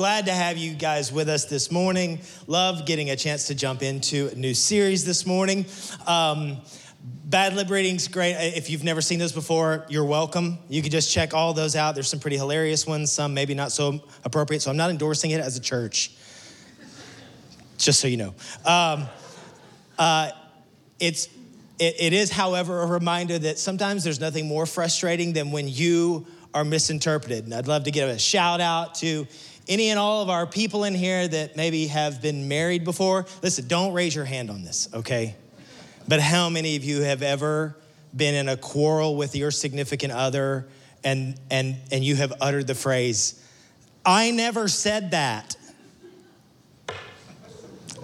glad to have you guys with us this morning. Love getting a chance to jump into a new series this morning. Um, Bad Lip Reading. If you've never seen those before, you're welcome. You can just check all those out. There's some pretty hilarious ones, some maybe not so appropriate. So I'm not endorsing it as a church, just so you know. Um, uh, it's it, it is, however, a reminder that sometimes there's nothing more frustrating than when you are misinterpreted. And I'd love to give a shout out to any and all of our people in here that maybe have been married before. Listen, don't raise your hand on this, okay? But how many of you have ever been in a quarrel with your significant other and, and, and you have uttered the phrase, I never said that?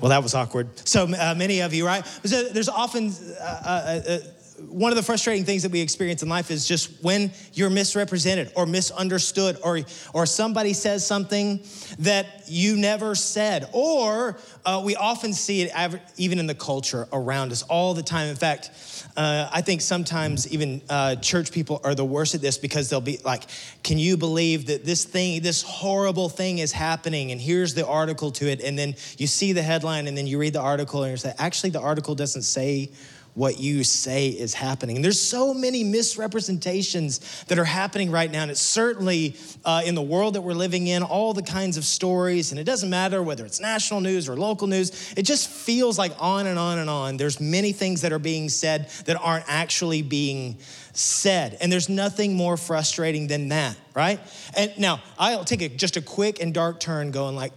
Well, that was awkward. So uh, many of you, right? There's often uh, uh, uh, one of the frustrating things that we experience in life is just when you're misrepresented or misunderstood, or or somebody says something that you never said, or uh, we often see it even in the culture around us all the time. In fact, uh, I think sometimes even uh, church people are the worst at this because they'll be like, Can you believe that this thing, this horrible thing is happening? And here's the article to it. And then you see the headline and then you read the article and you say, Actually, the article doesn't say what you say is happening. And there's so many misrepresentations that are happening right now. And it's certainly uh, in the world that we're living in, all the kinds of stories. And it doesn't matter whether it's national news or local news, it just feels like on and on and on. There's many things that are being said that aren't actually being said. And there's nothing more frustrating than that, right? And now I'll take a, just a quick and dark turn going like,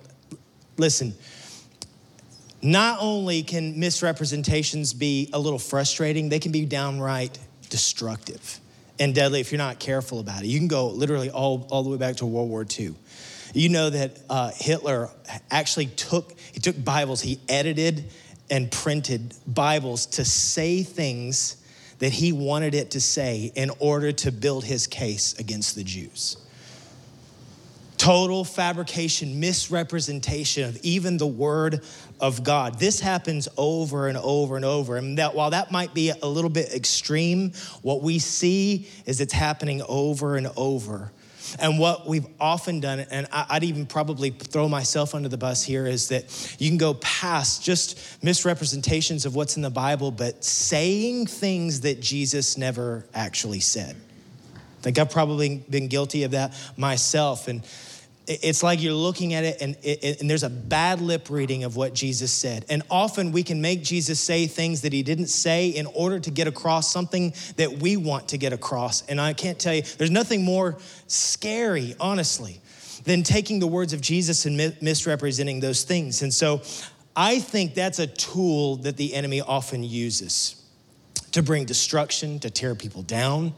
listen, not only can misrepresentations be a little frustrating, they can be downright destructive and deadly if you're not careful about it. You can go literally all, all the way back to World War II. You know that uh, Hitler actually took, he took Bibles, he edited and printed Bibles to say things that he wanted it to say in order to build his case against the Jews total fabrication, misrepresentation of even the word of God. This happens over and over and over. And that while that might be a little bit extreme, what we see is it's happening over and over. And what we've often done, and I'd even probably throw myself under the bus here, is that you can go past just misrepresentations of what's in the Bible, but saying things that Jesus never actually said. I think I've probably been guilty of that myself. And it's like you're looking at it and, it, and there's a bad lip reading of what Jesus said. And often we can make Jesus say things that he didn't say in order to get across something that we want to get across. And I can't tell you, there's nothing more scary, honestly, than taking the words of Jesus and misrepresenting those things. And so I think that's a tool that the enemy often uses to bring destruction, to tear people down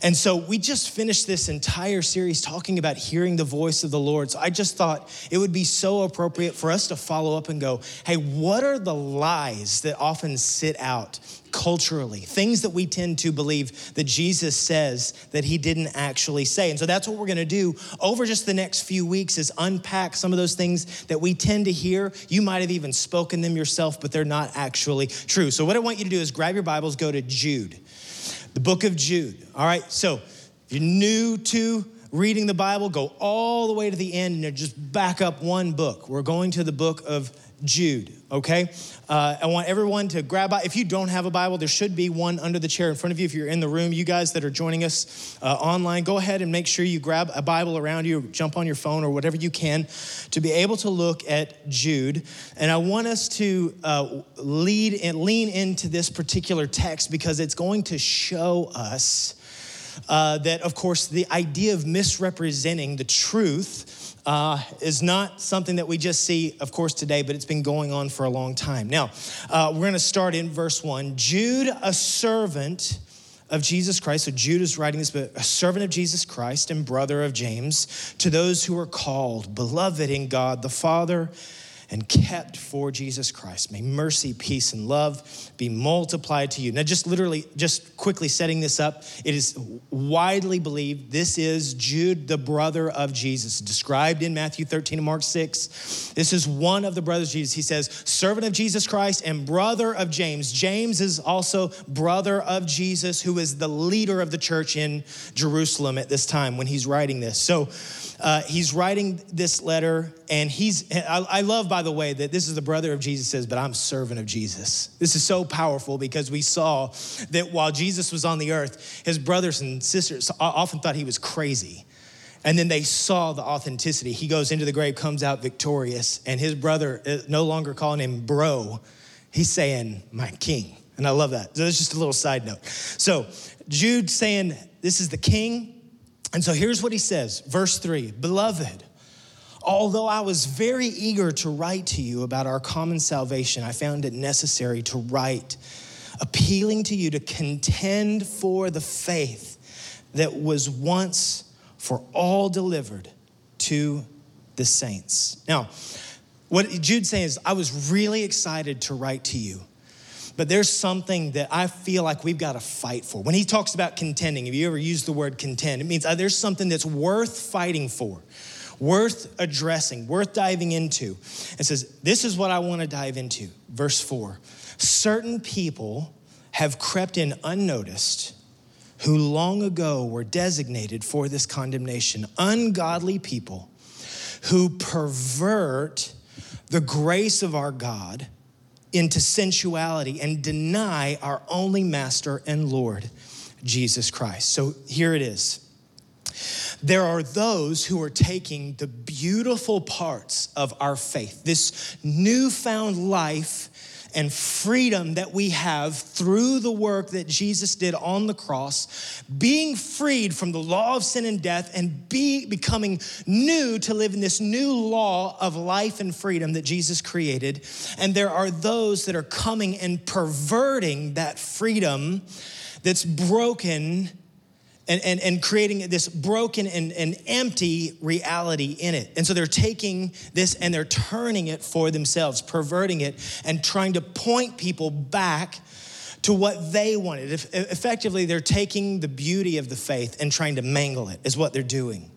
and so we just finished this entire series talking about hearing the voice of the Lord. So I just thought it would be so appropriate for us to follow up and go, hey, what are the lies that often sit out culturally? Things that we tend to believe that Jesus says that he didn't actually say. And so that's what we're going to do over just the next few weeks is unpack some of those things that we tend to hear. You might have even spoken them yourself, but they're not actually true. So what I want you to do is grab your Bibles, go to Jude the book of Jude. All right, so if you're new to reading the Bible, go all the way to the end and just back up one book. We're going to the book of Jude, okay? Uh, I want everyone to grab, if you don't have a Bible, there should be one under the chair in front of you. If you're in the room, you guys that are joining us uh, online, go ahead and make sure you grab a Bible around you, jump on your phone or whatever you can to be able to look at Jude. And I want us to uh, lead and lean into this particular text because it's going to show us uh, that, of course, the idea of misrepresenting the truth uh, is not something that we just see, of course, today, but it's been going on for a long time. Now, uh, we're going to start in verse one. Jude, a servant of Jesus Christ, so Jude is writing this, but a servant of Jesus Christ and brother of James, to those who are called, beloved in God the Father and kept for Jesus Christ. May mercy, peace, and love be multiplied to you. Now, just literally, just quickly setting this up, it is widely believed this is Jude, the brother of Jesus, described in Matthew 13 and Mark 6. This is one of the brothers of Jesus. He says, servant of Jesus Christ and brother of James. James is also brother of Jesus, who is the leader of the church in Jerusalem at this time when he's writing this. So, uh, he's writing this letter, and he's, I, I, love, by the way, that this is the brother of Jesus says, but I'm servant of Jesus. This is so powerful because we saw that while Jesus was on the earth, his brothers and sisters often thought he was crazy. And then they saw the authenticity. He goes into the grave, comes out victorious, and his brother is no longer calling him bro. He's saying, my king. And I love that. So that's just a little side note. So Jude saying, this is the king. And so here's what he says, verse three Beloved, although I was very eager to write to you about our common salvation, I found it necessary to write, appealing to you to contend for the faith that was once for all delivered to the saints. Now, what Jude's saying is, I was really excited to write to you, but there's something that I feel like we've got to fight for. When he talks about contending, have you ever used the word contend? It means uh, there's something that's worth fighting for, worth addressing, worth diving into. It says, This is what I want to dive into. Verse four certain people have crept in unnoticed who long ago were designated for this condemnation, ungodly people who pervert the grace of our God into sensuality and deny our only master and Lord, Jesus Christ. So here it is. There are those who are taking the beautiful parts of our faith, this newfound life and freedom that we have through the work that Jesus did on the cross, being freed from the law of sin and death and be becoming new to live in this new law of life and freedom that Jesus created. And there are those that are coming and perverting that freedom that's broken and, and, and creating this broken and, and empty reality in it. And so they're taking this and they're turning it for themselves, perverting it, and trying to point people back to what they wanted. If, effectively, they're taking the beauty of the faith and trying to mangle it, is what they're doing.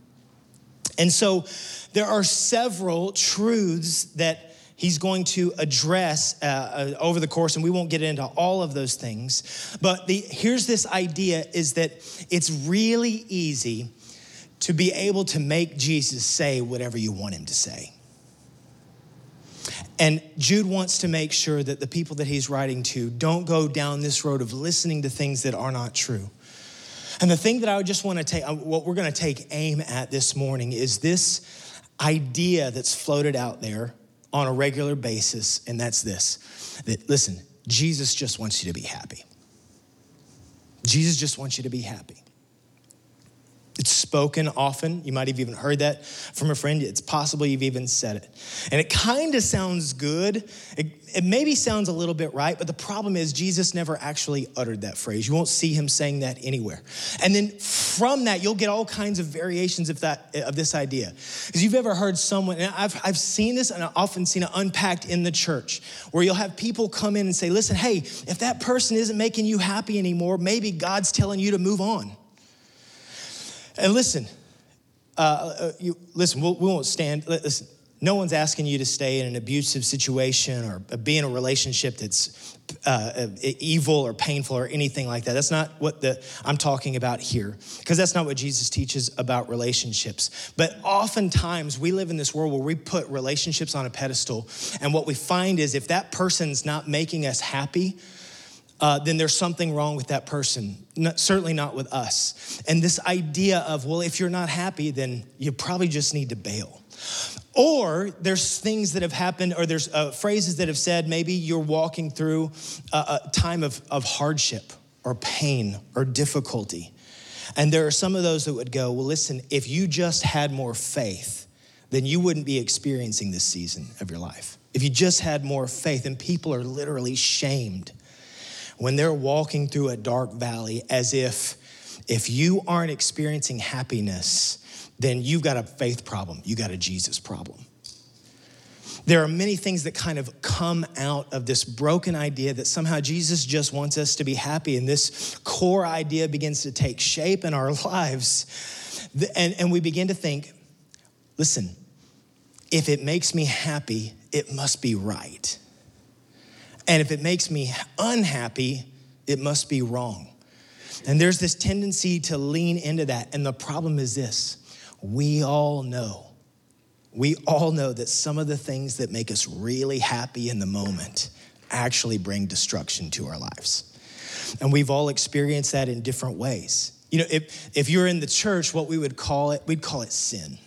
And so there are several truths that he's going to address uh, uh, over the course, and we won't get into all of those things. But the, here's this idea is that it's really easy to be able to make Jesus say whatever you want him to say. And Jude wants to make sure that the people that he's writing to don't go down this road of listening to things that are not true. And the thing that I just want to take, uh, what we're going to take aim at this morning is this idea that's floated out there on a regular basis, and that's this that listen, Jesus just wants you to be happy. Jesus just wants you to be happy. It's spoken often. You might have even heard that from a friend. It's possible you've even said it. And it kind of sounds good. It, it, maybe sounds a little bit right, but the problem is Jesus never actually uttered that phrase. You won't see him saying that anywhere. And then from that, you'll get all kinds of variations of that of this idea. Because you've ever heard someone, and I've, I've seen this and I've often seen it unpacked in the church, where you'll have people come in and say, listen, hey, if that person isn't making you happy anymore, maybe God's telling you to move on. And listen, uh, uh, you, listen, we'll, we will not stand. Listen, no one's asking you to stay in an abusive situation or be in a relationship that's uh, evil or painful or anything like that. That's not what the, I'm talking about here, because that's not what Jesus teaches about relationships. But oftentimes we live in this world where we put relationships on a pedestal, and what we find is if that person's not making us happy, uh, then there's something wrong with that person. Not, certainly not with us. And this idea of, well, if you're not happy, then you probably just need to bail. Or there's things that have happened, or there's uh, phrases that have said maybe you're walking through a, a time of, of hardship or pain or difficulty. And there are some of those that would go, well, listen, if you just had more faith, then you wouldn't be experiencing this season of your life. If you just had more faith, and people are literally shamed when they're walking through a dark valley as if if you aren't experiencing happiness, then you've got a faith problem, you got a Jesus problem. There are many things that kind of come out of this broken idea that somehow Jesus just wants us to be happy, and this core idea begins to take shape in our lives. And, and we begin to think listen, if it makes me happy, it must be right. And if it makes me unhappy, it must be wrong. And there's this tendency to lean into that. And the problem is this we all know, we all know that some of the things that make us really happy in the moment actually bring destruction to our lives. And we've all experienced that in different ways. You know, if, if you're in the church, what we would call it, we'd call it sin.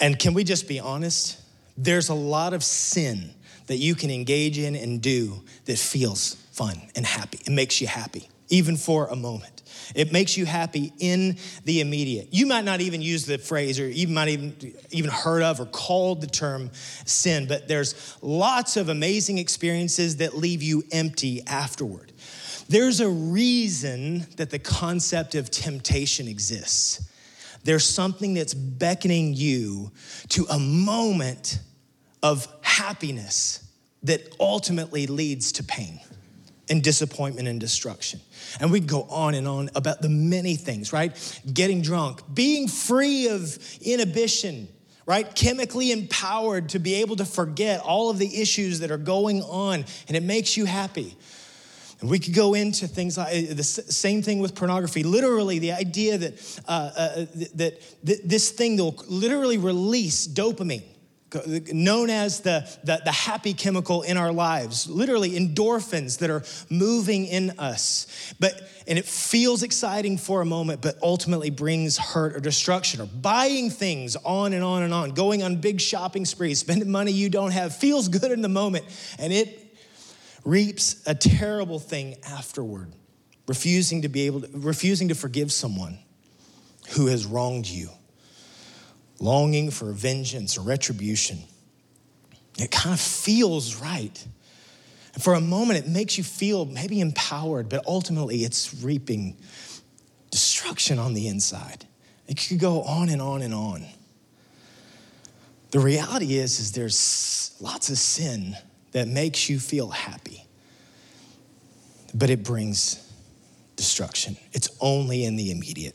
And can we just be honest? There's a lot of sin that you can engage in and do that feels fun and happy. It makes you happy, even for a moment. It makes you happy in the immediate. You might not even use the phrase or you might even even heard of or called the term sin, but there's lots of amazing experiences that leave you empty afterward. There's a reason that the concept of temptation exists. There's something that's beckoning you to a moment of happiness that ultimately leads to pain and disappointment and destruction. And we can go on and on about the many things, right? Getting drunk, being free of inhibition, right? Chemically empowered to be able to forget all of the issues that are going on, and it makes you happy. And we could go into things like uh, the same thing with pornography. Literally, the idea that, uh, uh, that, that this thing will literally release dopamine known as the, the, the, happy chemical in our lives, literally endorphins that are moving in us. But, and it feels exciting for a moment, but ultimately brings hurt or destruction, or buying things on and on and on, going on big shopping sprees, spending money you don't have, feels good in the moment, and it reaps a terrible thing afterward. Refusing to be able to, refusing to forgive someone who has wronged you longing for vengeance or retribution. It kind of feels right. And for a moment, it makes you feel maybe empowered, but ultimately, it's reaping destruction on the inside. It could go on and on and on. The reality is, is there's lots of sin that makes you feel happy, but it brings destruction. It's only in the immediate.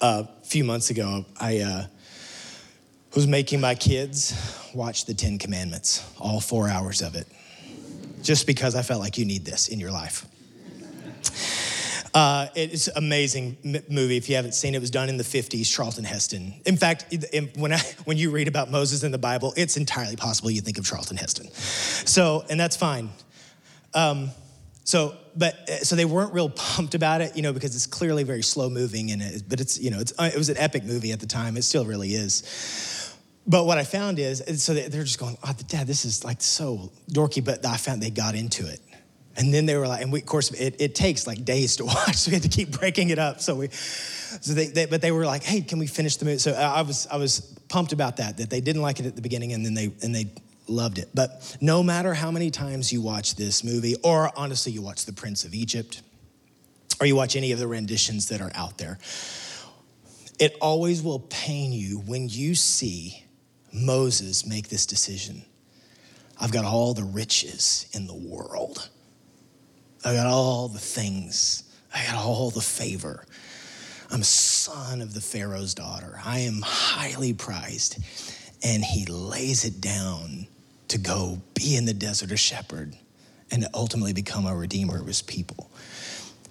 Uh, few months ago, I uh, was making my kids watch the Ten Commandments, all four hours of it, just because I felt like you need this in your life. Uh, it's amazing movie. If you haven't seen it, it was done in the 50s, Charlton Heston. In fact, when, I, when you read about Moses in the Bible, it's entirely possible you think of Charlton Heston. So, and that's fine. Um, so, but uh, so they weren't real pumped about it, you know, because it's clearly very slow moving, and it, but it's you know it's, uh, it was an epic movie at the time. It still really is. But what I found is, so they're just going, oh, Dad, this is like so dorky. But I found they got into it, and then they were like, and we, of course, it, it takes like days to watch, so we had to keep breaking it up. So we, so they, they, but they were like, hey, can we finish the movie? So I was I was pumped about that. That they didn't like it at the beginning, and then they and they loved it. But no matter how many times you watch this movie, or honestly, you watch The Prince of Egypt, or you watch any of the renditions that are out there, it always will pain you when you see Moses make this decision. I've got all the riches in the world. I got all the things. I got all the favor. I'm son of the Pharaoh's daughter. I am highly prized. And he lays it down to go be in the desert a shepherd and ultimately become a redeemer of his people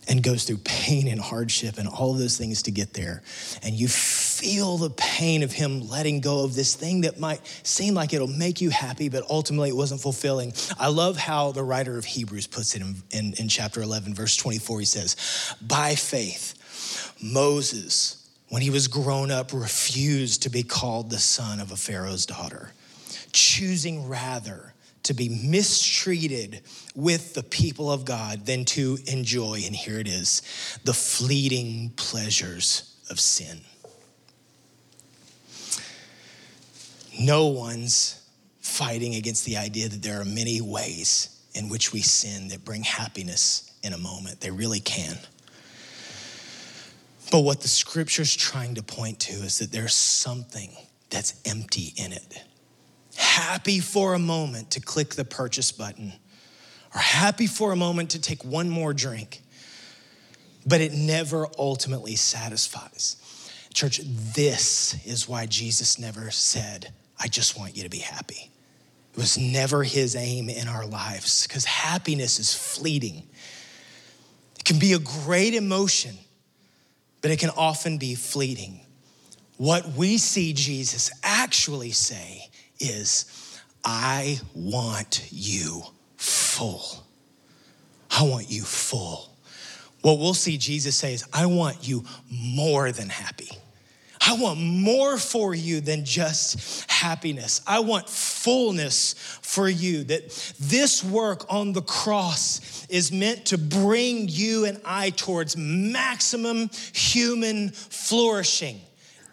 and goes through pain and hardship and all of those things to get there. And you feel the pain of him letting go of this thing that might seem like it'll make you happy, but ultimately it wasn't fulfilling. I love how the writer of Hebrews puts it in, in, in chapter 11, verse 24. He says, By faith, Moses, when he was grown up, refused to be called the son of a Pharaoh's daughter choosing rather to be mistreated with the people of God than to enjoy, and here it is, the fleeting pleasures of sin. No one's fighting against the idea that there are many ways in which we sin that bring happiness in a moment. They really can. But what the scripture's trying to point to is that there's something that's empty in it happy for a moment to click the purchase button or happy for a moment to take one more drink, but it never ultimately satisfies. Church, this is why Jesus never said, I just want you to be happy. It was never his aim in our lives because happiness is fleeting. It can be a great emotion, but it can often be fleeting. What we see Jesus actually say is, I want you full. I want you full. What we'll see Jesus say is, I want you more than happy. I want more for you than just happiness. I want fullness for you. That this work on the cross is meant to bring you and I towards maximum human flourishing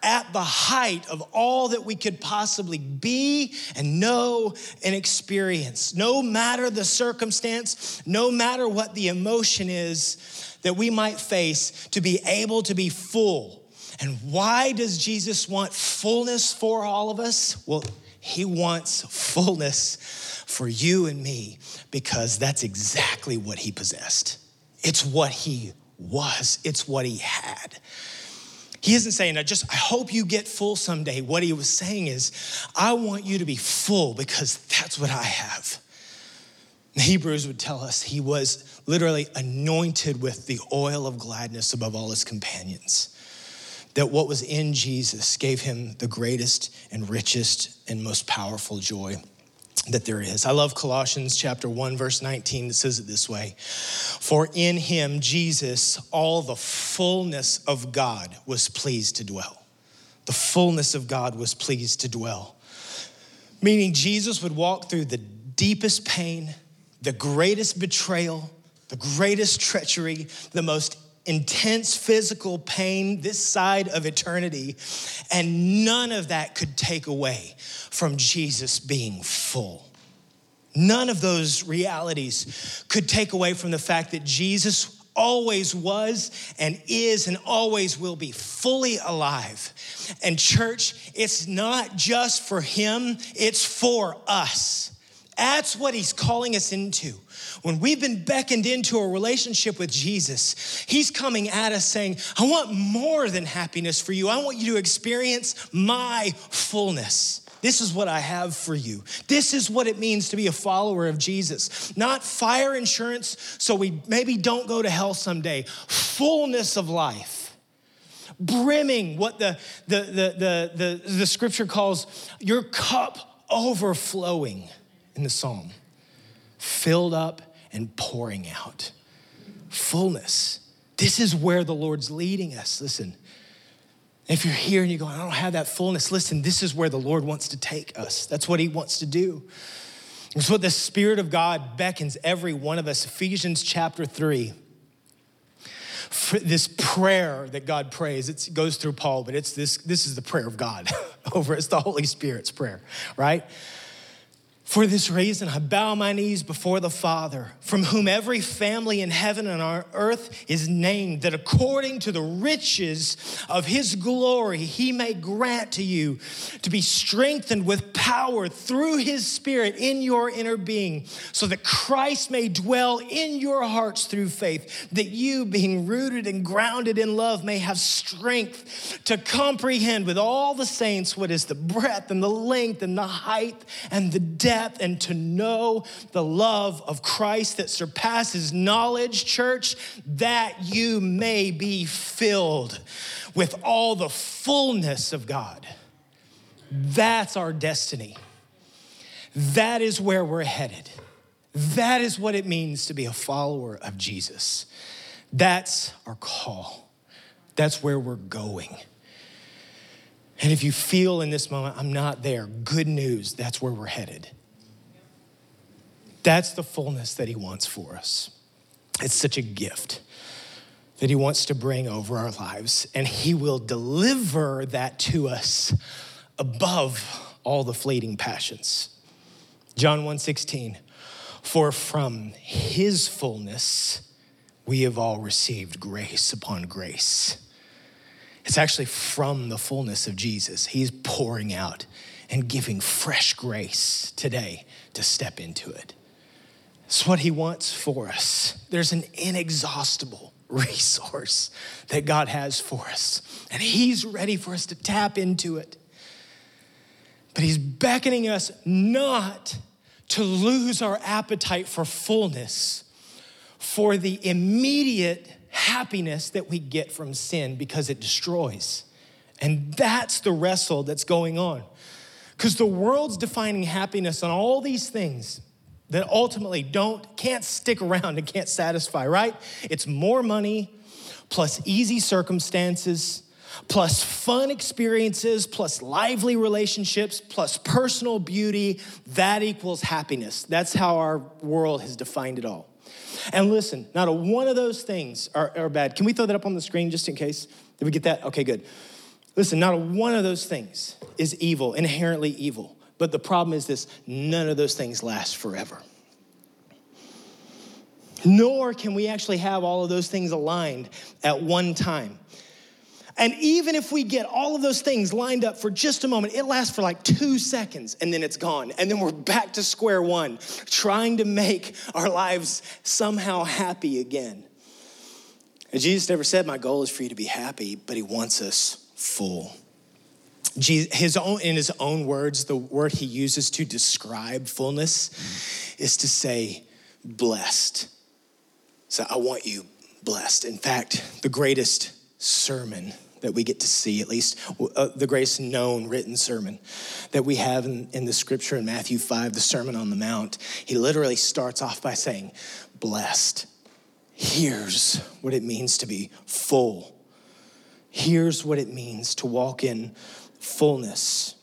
at the height of all that we could possibly be and know and experience. No matter the circumstance, no matter what the emotion is that we might face, to be able to be full. And why does Jesus want fullness for all of us? Well, he wants fullness for you and me because that's exactly what he possessed. It's what he was, it's what he had. He isn't saying, I just, I hope you get full someday. What he was saying is, I want you to be full because that's what I have. The Hebrews would tell us he was literally anointed with the oil of gladness above all his companions. That what was in Jesus gave him the greatest and richest and most powerful joy that there is. I love Colossians chapter 1 verse 19 that says it this way. For in him Jesus all the fullness of God was pleased to dwell. The fullness of God was pleased to dwell. Meaning Jesus would walk through the deepest pain, the greatest betrayal, the greatest treachery, the most intense physical pain this side of eternity, and none of that could take away from Jesus being full. None of those realities could take away from the fact that Jesus always was and is and always will be fully alive. And, church, it's not just for him, it's for us. That's what he's calling us into. When we've been beckoned into a relationship with Jesus, He's coming at us saying, I want more than happiness for you. I want you to experience my fullness. This is what I have for you. This is what it means to be a follower of Jesus. Not fire insurance, so we maybe don't go to hell someday. Fullness of life. Brimming, what the, the, the, the, the, the scripture calls your cup overflowing in the psalm. Filled up and pouring out. Fullness. This is where the Lord's leading us. Listen, if you're here and you're going, I don't have that fullness, listen, this is where the Lord wants to take us. That's what He wants to do. It's what the Spirit of God beckons every one of us. Ephesians chapter 3. This prayer that God prays, it goes through Paul, but it's this, this is the prayer of God over, it's the Holy Spirit's prayer, right? For this reason, I bow my knees before the Father, from whom every family in heaven and on earth is named, that according to the riches of his glory, he may grant to you to be strengthened with power through his Spirit in your inner being, so that Christ may dwell in your hearts through faith, that you, being rooted and grounded in love, may have strength to comprehend with all the saints what is the breadth and the length and the height and the depth depth and to know the love of Christ that surpasses knowledge, church, that you may be filled with all the fullness of God. That's our destiny. That is where we're headed. That is what it means to be a follower of Jesus. That's our call. That's where we're going. And if you feel in this moment, I'm not there, good news, that's where we're headed. That's the fullness that He wants for us. It's such a gift that He wants to bring over our lives, and He will deliver that to us above all the fleeting passions. John 1:16 For from his fullness we have all received grace upon grace. It's actually from the fullness of Jesus. He's pouring out and giving fresh grace today to step into it. It's what He wants for us. There's an inexhaustible resource that God has for us, and He's ready for us to tap into it. But He's beckoning us not to lose our appetite for fullness, for the immediate happiness that we get from sin because it destroys. And that's the wrestle that's going on. Because the world's defining happiness on all these things that ultimately don't, can't stick around and can't satisfy, right? It's more money plus easy circumstances plus fun experiences plus lively relationships plus personal beauty. That equals happiness. That's how our world has defined it all. And listen, not a one of those things are, are bad. Can we throw that up on the screen just in case? Did we get that? Okay, good. Listen, not a one of those things is evil, inherently evil. But the problem is this none of those things last forever. Nor can we actually have all of those things aligned at one time. And even if we get all of those things lined up for just a moment, it lasts for like two seconds and then it's gone. And then we're back to square one, trying to make our lives somehow happy again. And Jesus never said, My goal is for you to be happy, but He wants us full. His own, in his own words, the word he uses to describe fullness is to say, blessed. So I want you blessed. In fact, the greatest sermon that we get to see, at least uh, the greatest known written sermon that we have in, in the scripture in Matthew 5, the Sermon on the Mount, he literally starts off by saying, Blessed. Here's what it means to be full. Here's what it means to walk in fullness.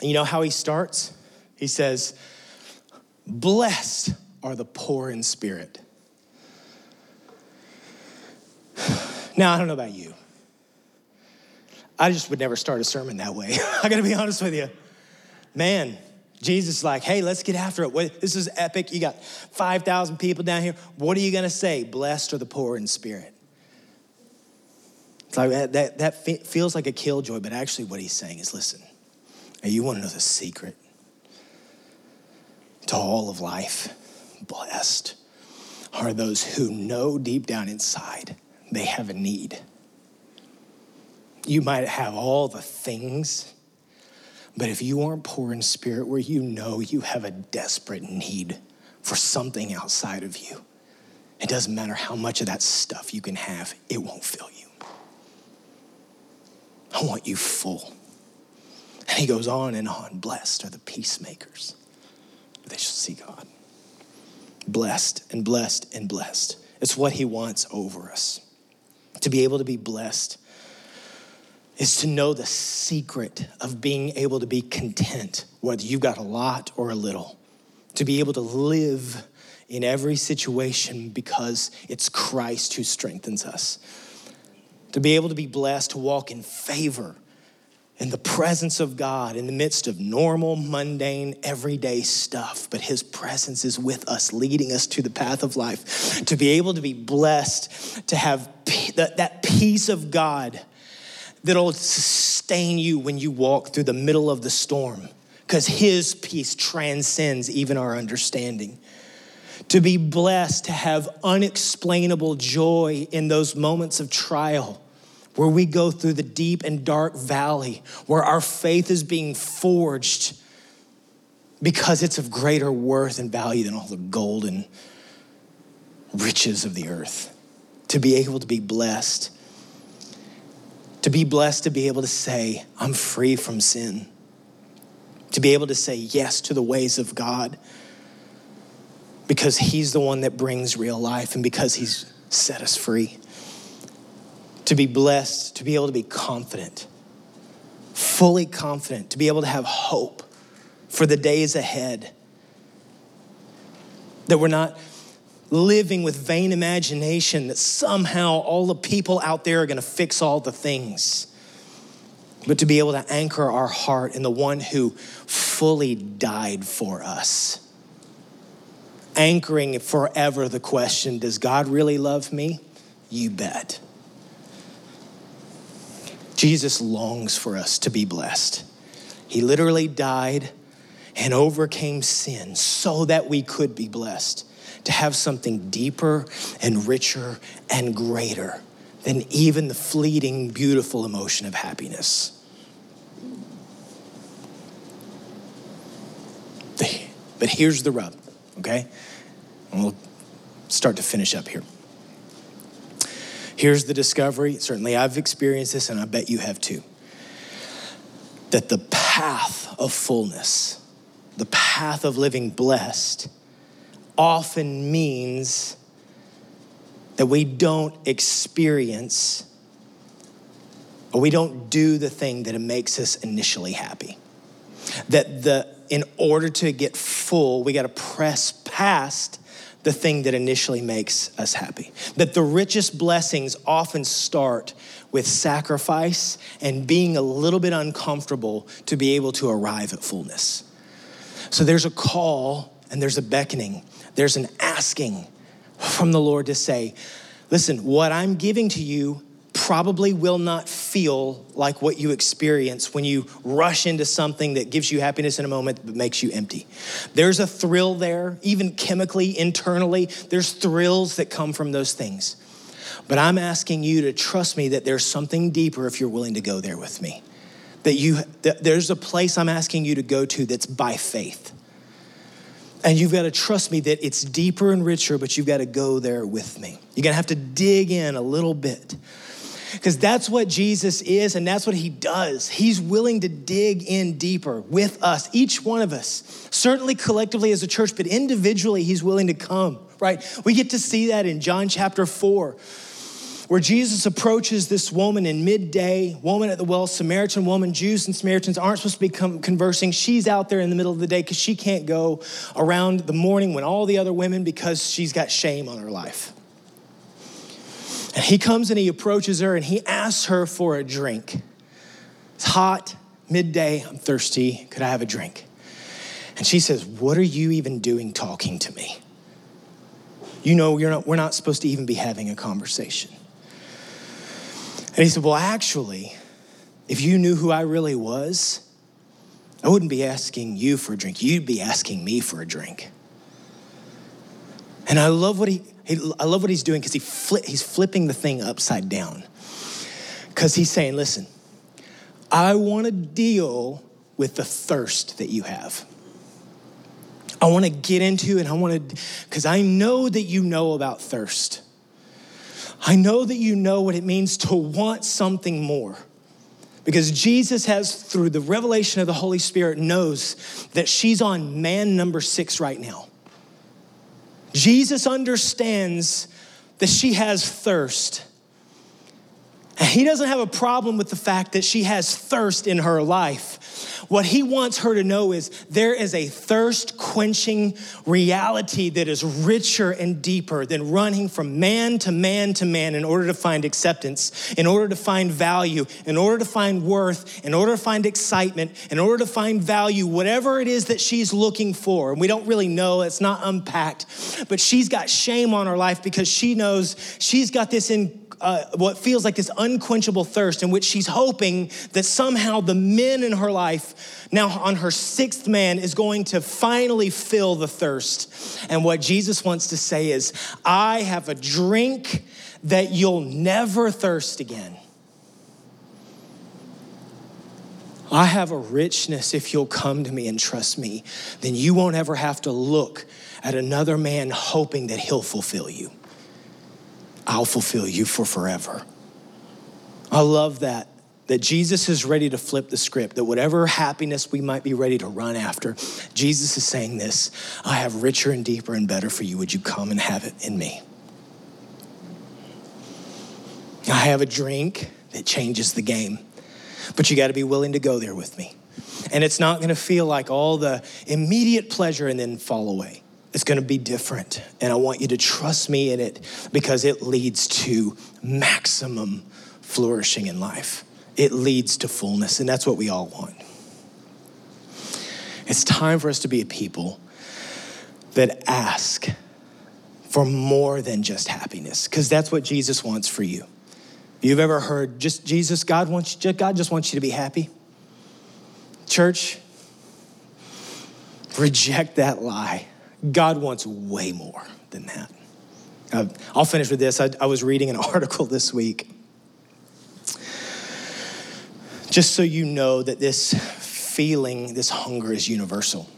You know how he starts? He says, Blessed are the poor in spirit. Now, I don't know about you. I just would never start a sermon that way. I gotta be honest with you. Man, Jesus like, hey, let's get after it. This is epic. You got 5,000 people down here. What are you gonna say? Blessed are the poor in spirit. It's like that, that, that feels like a killjoy, but actually, what he's saying is listen, you wanna know the secret to all of life? Blessed are those who know deep down inside they have a need. You might have all the things, but if you aren't poor in spirit, where you know you have a desperate need for something outside of you, it doesn't matter how much of that stuff you can have, it won't fill you. I want you full. And he goes on and on. Blessed are the peacemakers, they shall see God. Blessed and blessed and blessed. It's what he wants over us. To be able to be blessed is to know the secret of being able to be content, whether you've got a lot or a little. To be able to live in every situation because it's Christ who strengthens us. To be able to be blessed, to walk in favor in the presence of God in the midst of normal, mundane, everyday stuff. But His presence is with us, leading us to the path of life. To be able to be blessed, to have that peace of God that'll sustain you when you walk through the middle of the storm, because His peace transcends even our understanding. To be blessed, to have unexplainable joy in those moments of trial where we go through the deep and dark valley, where our faith is being forged because it's of greater worth and value than all the golden riches of the earth. To be able to be blessed to be blessed to be able to say, I'm free from sin. To be able to say yes to the ways of God because He's the one that brings real life and because He's set us free. To be blessed, to be able to be confident, fully confident, to be able to have hope for the days ahead. That we're not living with vain imagination that somehow all the people out there are going to fix all the things. But to be able to anchor our heart in the one who fully died for us. Anchoring forever the question Does God really love me? You bet. Jesus longs for us to be blessed. He literally died and overcame sin so that we could be blessed to have something deeper and richer and greater than even the fleeting, beautiful emotion of happiness. But here's the rub, okay? And we'll start to finish up here. Here's the discovery. Certainly, I've experienced this, and I bet you have too. That the path of fullness, the path of living blessed, often means that we don't experience or we don't do the thing that makes us initially happy. That the in order to get full, we got to press past the thing that initially makes us happy. That the richest blessings often start with sacrifice and being a little bit uncomfortable to be able to arrive at fullness. So there's a call and there's a beckoning, there's an asking from the Lord to say, listen, what I'm giving to you probably will not feel like what you experience when you rush into something that gives you happiness in a moment but makes you empty. There's a thrill there, even chemically, internally, there's thrills that come from those things. But I'm asking you to trust me that there's something deeper if you're willing to go there with me. That you that there's a place I'm asking you to go to that's by faith. And you've got to trust me that it's deeper and richer, but you've got to go there with me. You're going to have to dig in a little bit because that's what Jesus is and that's what he does. He's willing to dig in deeper with us, each one of us, certainly collectively as a church, but individually, he's willing to come, right? We get to see that in John chapter 4 where Jesus approaches this woman in midday, woman at the well, Samaritan woman. Jews and Samaritans aren't supposed to be conversing. She's out there in the middle of the day because she can't go around the morning when all the other women because she's got shame on her life. And he comes and he approaches her and he asks her for a drink. It's hot, midday, I'm thirsty. Could I have a drink? And she says, What are you even doing talking to me? You know, not, we're not supposed to even be having a conversation. And he said, Well, actually, if you knew who I really was, I wouldn't be asking you for a drink. You'd be asking me for a drink. And I love what he, he I love what he's doing because he fli- he's flipping the thing upside down. Because he's saying, listen, I want to deal with the thirst that you have. I want to get into and I want to, because I know that you know about thirst. I know that you know what it means to want something more. Because Jesus has, through the revelation of the Holy Spirit, knows that she's on man number six right now. Jesus understands that she has thirst. He doesn't have a problem with the fact that she has thirst in her life. What he wants her to know is there is a thirst quenching reality that is richer and deeper than running from man to man to man in order to find acceptance, in order to find value, in order to find worth, in order to find excitement, in order to find value, whatever it is that she's looking for. And we don't really know, it's not unpacked, but she's got shame on her life because she knows she's got this in uh, what feels like this unquenchable thirst in which she's hoping that somehow the men in her life, now on her sixth man, is going to finally fill the thirst. And what Jesus wants to say is, I have a drink that you'll never thirst again. I have a richness if you'll come to me and trust me, then you won't ever have to look at another man hoping that he'll fulfill you. I'll fulfill you for forever. I love that. That Jesus is ready to flip the script, that whatever happiness we might be ready to run after, Jesus is saying this I have richer and deeper and better for you. Would you come and have it in me? I have a drink that changes the game, but you got to be willing to go there with me. And it's not going to feel like all the immediate pleasure and then fall away. It's going to be different. And I want you to trust me in it because it leads to maximum flourishing in life. It leads to fullness, and that's what we all want. It's time for us to be a people that ask for more than just happiness, because that's what Jesus wants for you. If You've ever heard just Jesus, God wants God just wants you to be happy? Church, reject that lie. God wants way more than that. I'll finish with this. I, I was reading an article this week. Just so you know that this feeling, this hunger is universal.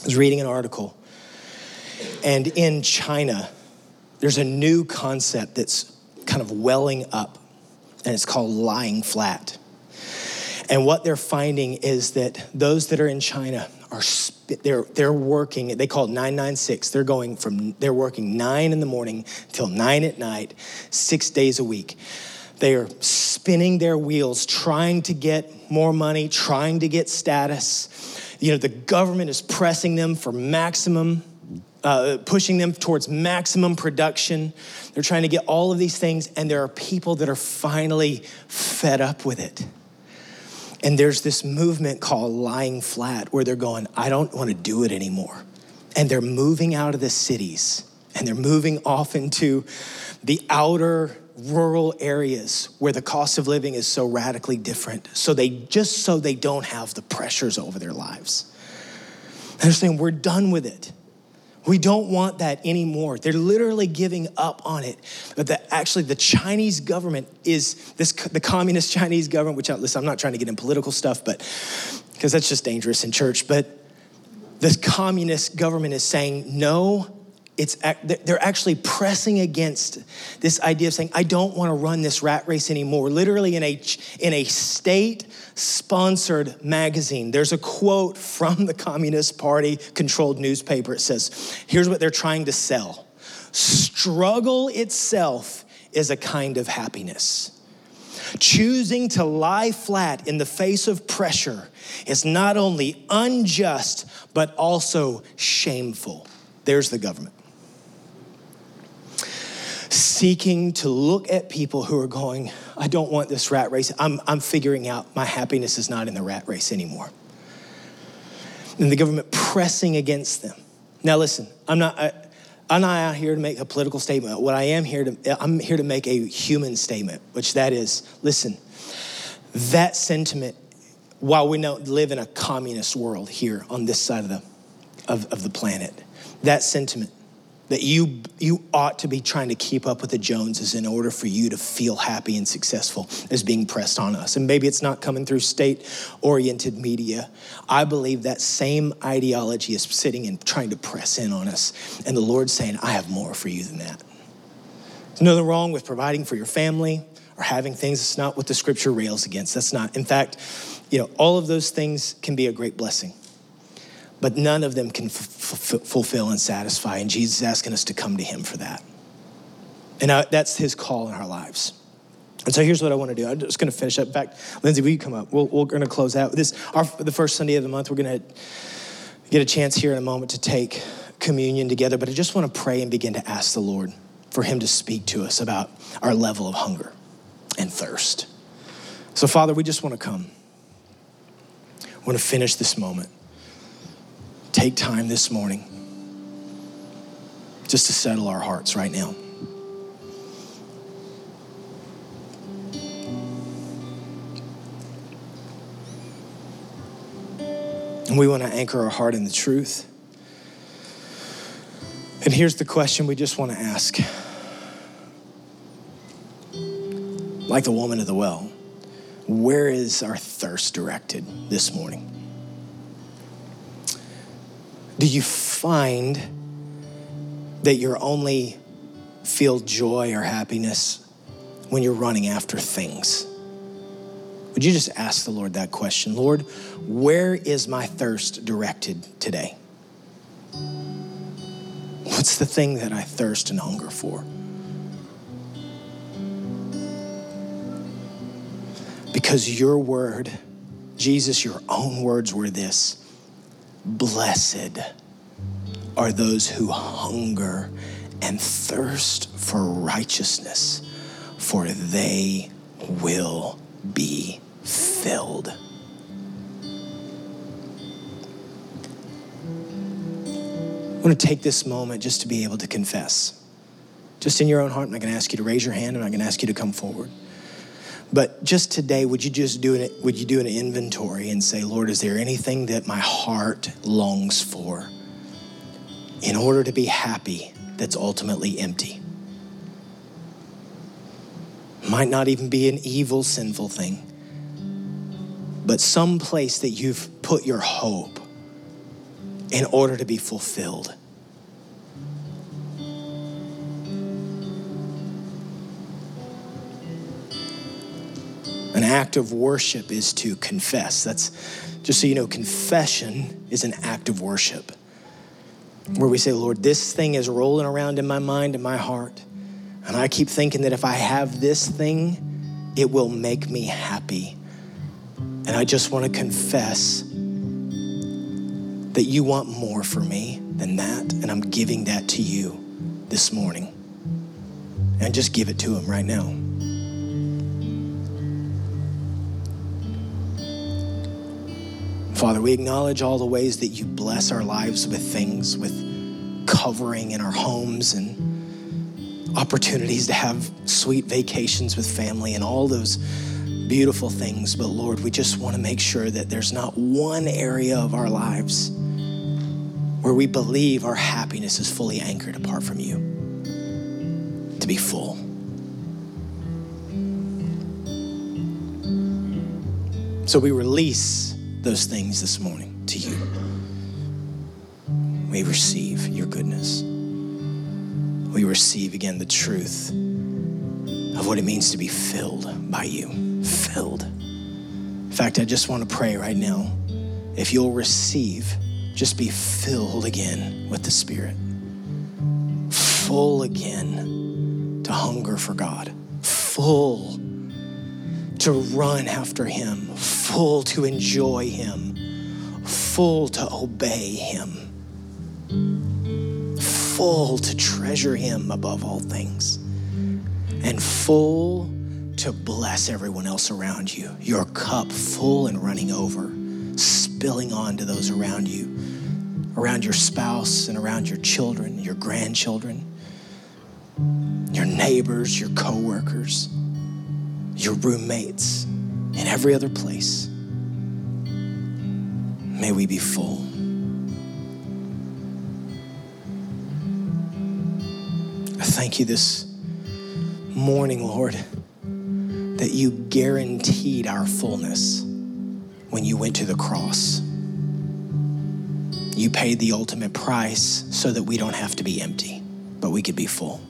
I was reading an article, and in China, there's a new concept that's kind of welling up, and it's called lying flat. And what they're finding is that those that are in China are they're they're working. They call it 996. They're going from they're working nine in the morning till nine at night, six days a week. They are spinning their wheels, trying to get more money, trying to get status. You know, the government is pressing them for maximum uh, pushing them towards maximum production. They're trying to get all of these things, and there are people that are finally fed up with it. And there's this movement called lying flat where they're going, I don't want to do it anymore. And they're moving out of the cities and they're moving off into the outer rural areas where the cost of living is so radically different. So they just so they don't have the pressures over their lives. They're saying, We're done with it. We don't want that anymore. They're literally giving up on it. But the, actually, the Chinese government is this the communist Chinese government, which listen, I'm not trying to get in political stuff, but because that's just dangerous in church. But this communist government is saying no it's they're actually pressing against this idea of saying i don't want to run this rat race anymore. Literally in a in a state sponsored magazine there's a quote from the communist party controlled newspaper. It says here's what they're trying to sell. Struggle itself is a kind of happiness. Choosing to lie flat in the face of pressure is not only unjust but also shameful. There's the government seeking to look at people who are going, I don't want this rat race. I'm, I'm figuring out my happiness is not in the rat race anymore. And the government pressing against them. Now, listen, I'm not. I, I'm not out here to make a political statement. What I am here to, I'm here to make a human statement, which that is, listen, that sentiment, while we don't live in a communist world here on this side of the, of, of the planet, that sentiment that you, you ought to be trying to keep up with the Joneses in order for you to feel happy and successful is being pressed on us. And maybe it's not coming through state oriented media. I believe that same ideology is sitting and trying to press in on us. And the Lord's saying, I have more for you than that. There's nothing wrong with providing for your family or having things. It's not what the scripture rails against. That's not. In fact, you know, all of those things can be a great blessing but none of them can f- f- fulfill and satisfy. And Jesus is asking us to come to Him for that. And I, that's His call in our lives. And so here's what I want to do. I'm just going to finish up. In fact, Lindsay, will you come up? we we are going to close out this. Our, the first Sunday of the month, we're going to get a chance here in a moment to take communion together. But I just want to pray and begin to ask the Lord for Him to speak to us about our level of hunger and thirst. So, Father, we just want to come. I want to finish this moment take time this morning just to settle our hearts right now. And we want to anchor our heart in the truth. And here's the question we just want to ask. Like the woman of the well, where is our thirst directed this morning? Do you find that you only feel joy or happiness when you're running after things? Would you just ask the Lord that question? Lord, where is my thirst directed today? What's the thing that I thirst and hunger for? Because your word, Jesus, your own words were this Blessed are those who hunger and thirst for righteousness, for they will be filled. I want to take this moment just to be able to confess. Just in your own heart, I'm not going to ask you to raise your hand. I'm not going to ask you to come forward. But just today, would you just do it? Would you do an inventory and say, Lord, is there anything that my heart longs for in order to be happy that's ultimately empty? Might not even be an evil, sinful thing, but some place that you've put your hope in order to be fulfilled. Act of worship is to confess. That's just so you know, confession is an act of worship where we say, Lord, this thing is rolling around in my mind and my heart. And I keep thinking that if I have this thing, it will make me happy. And I just want to confess that you want more for me than that. And I'm giving that to you this morning. And just give it to Him right now. Father, we acknowledge all the ways that you bless our lives with things, with covering in our homes and opportunities to have sweet vacations with family and all those beautiful things. But Lord, we just want to make sure that there's not one area of our lives where we believe our happiness is fully anchored apart from you to be full. So we release those things this morning to you. We receive your goodness. We receive again the truth of what it means to be filled by you. Filled. In fact, I just want to pray right now. If you'll receive, just be filled again with the Spirit. Full again to hunger for God. Full to run after Him, full to enjoy Him, full to obey Him, full to treasure Him above all things, and full to bless everyone else around you. Your cup full and running over, spilling on to those around you, around your spouse and around your children, your grandchildren, your neighbors, your coworkers your roommates, and every other place. May we be full. I thank you this morning, Lord, that you guaranteed our fullness when you went to the cross. You paid the ultimate price so that we don't have to be empty, but we could be full.